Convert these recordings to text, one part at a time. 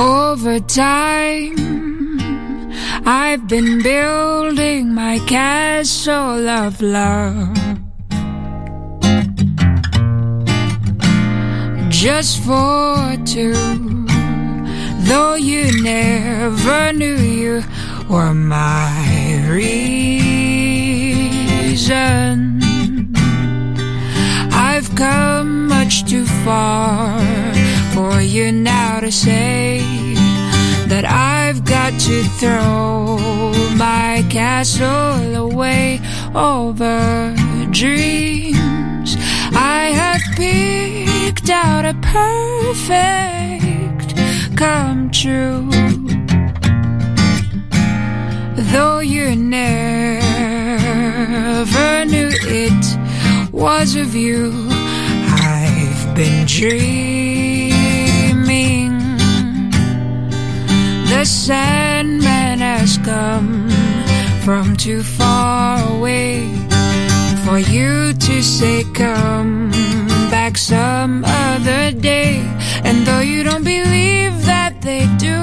Over time, I've been building my castle of love. Just for two, though you never knew you were my reason. I've come much too far for you now to say that I've got to throw my castle away over dreams. I have picked out a perfect come true. Though you never knew it was of you, I've been dreaming. The Sandman has come from too far away for you to say come back some other day. And though you don't believe that they do,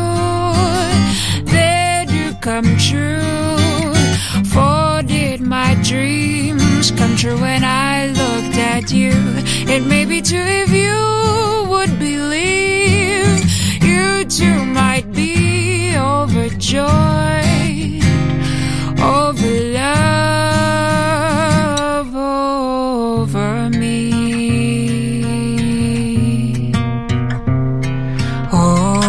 they do come true. For did my dreams come true when I looked at you? It may be true if you would believe. You too might overjoyed over love over me. Oh,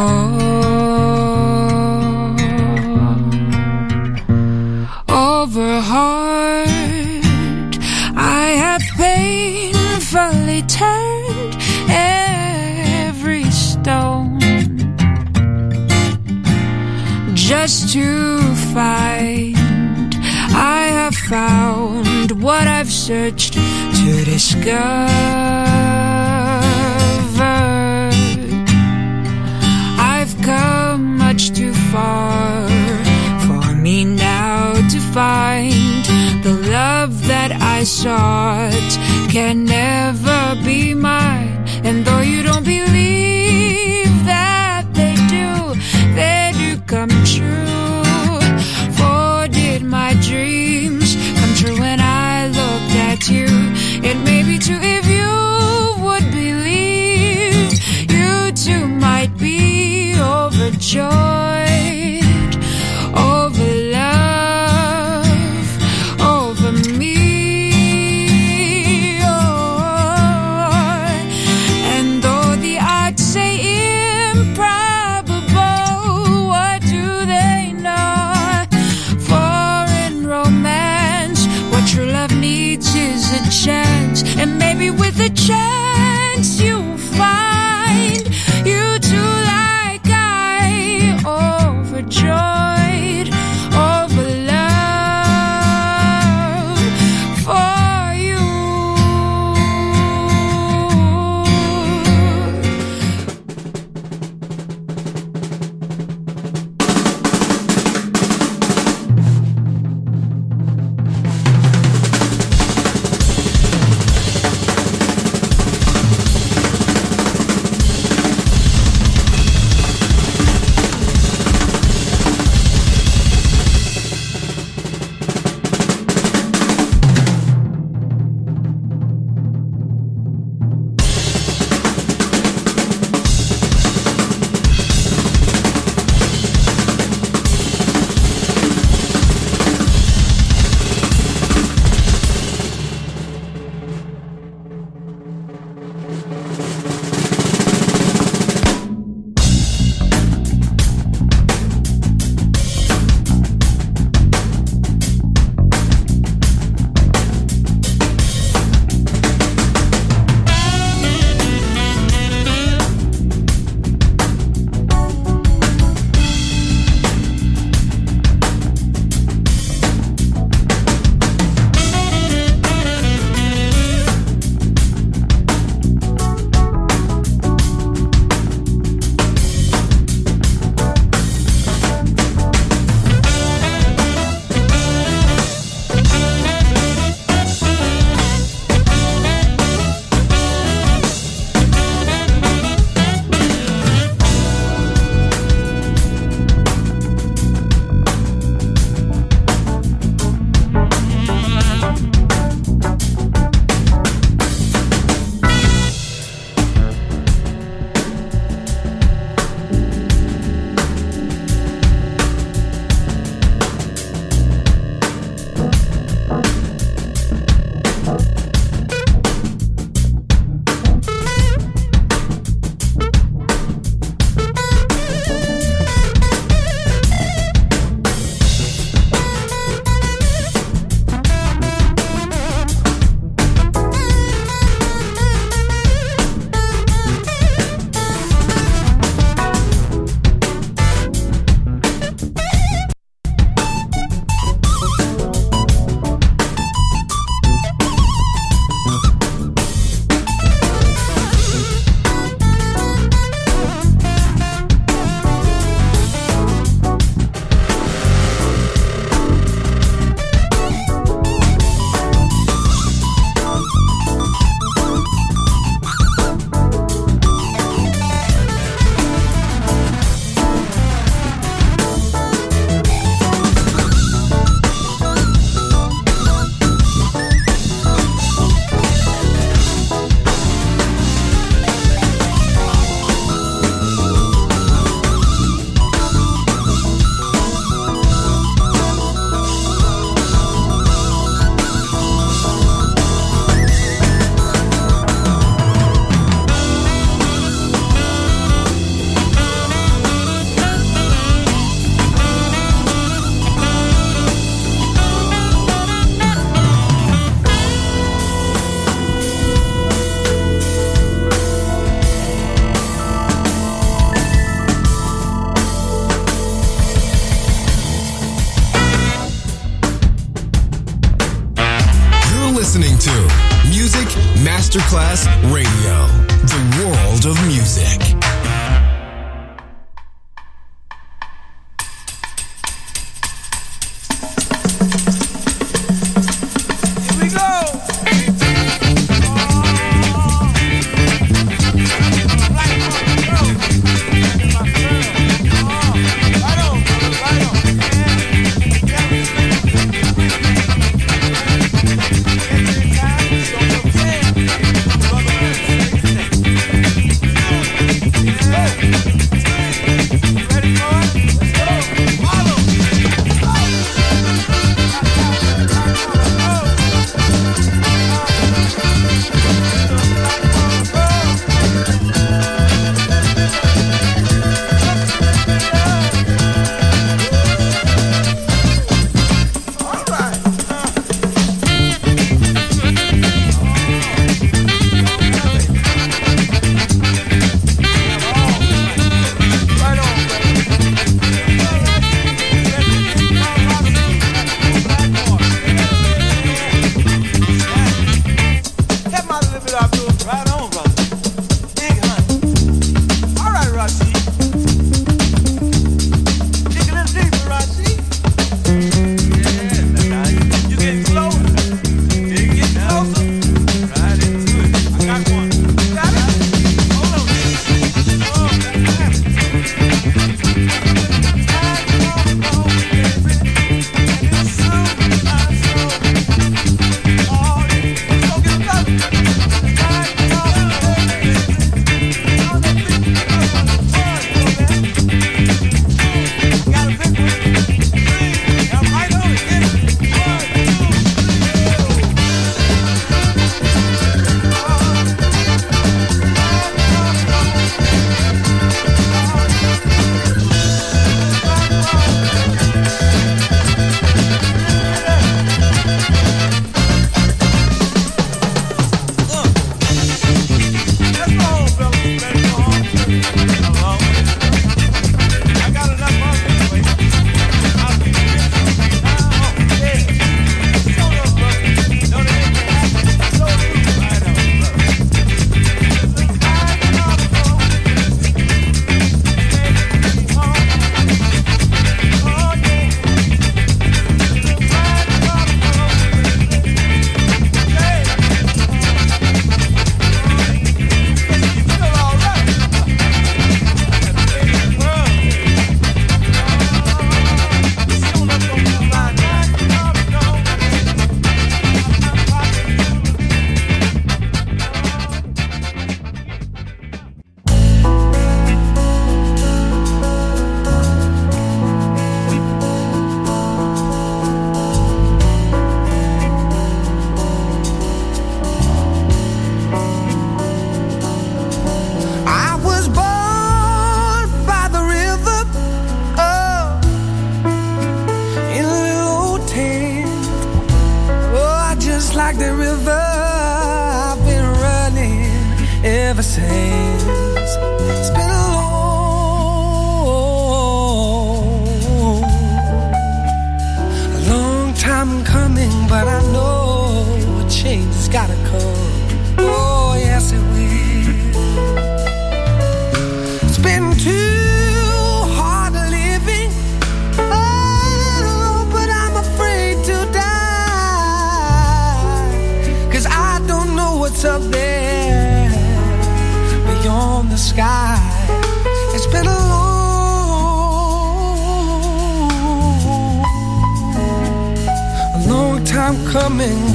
over heart, I have painfully turned just to find I have found what I've searched to discover. I've come much too far for me now to find the love that I sought can never be mine. And though you don't believe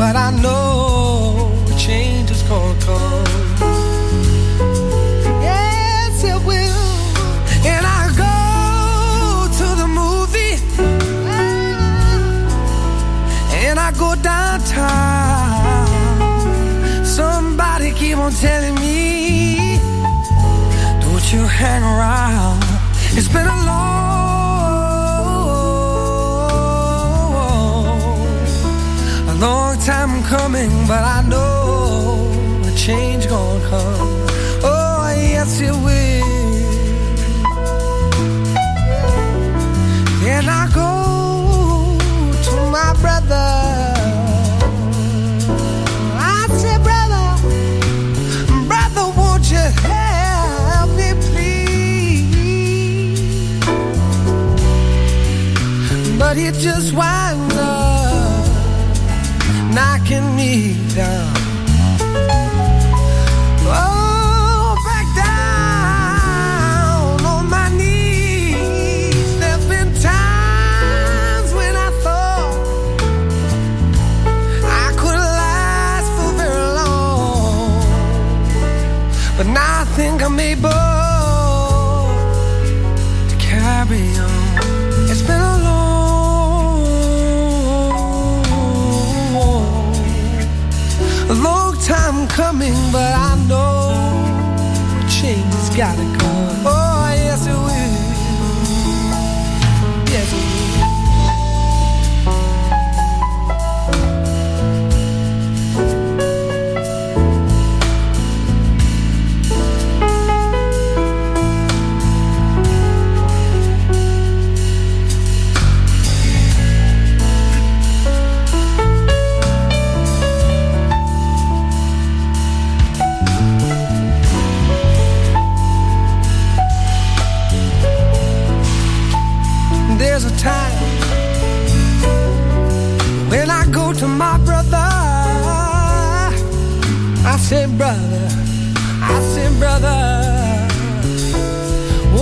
But I know change is gonna come. Yes, it will. And I go to the movie. And I go downtown. Somebody keep on telling me, don't you hang around. It's been a coming, but I know a change gonna come. Oh, yes, it will. Then I go to my brother? I said, brother, brother, won't you help me, please? But he just winds up taking me down.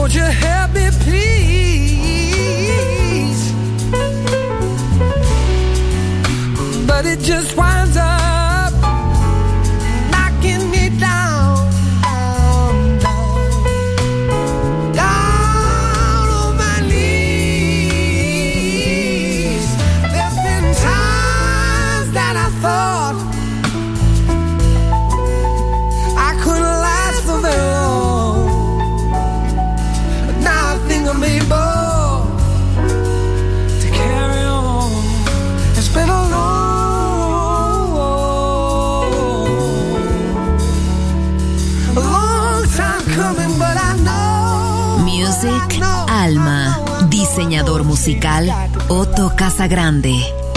Won't you help me, please? But it just musical Otto Casagrande.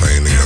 Failure.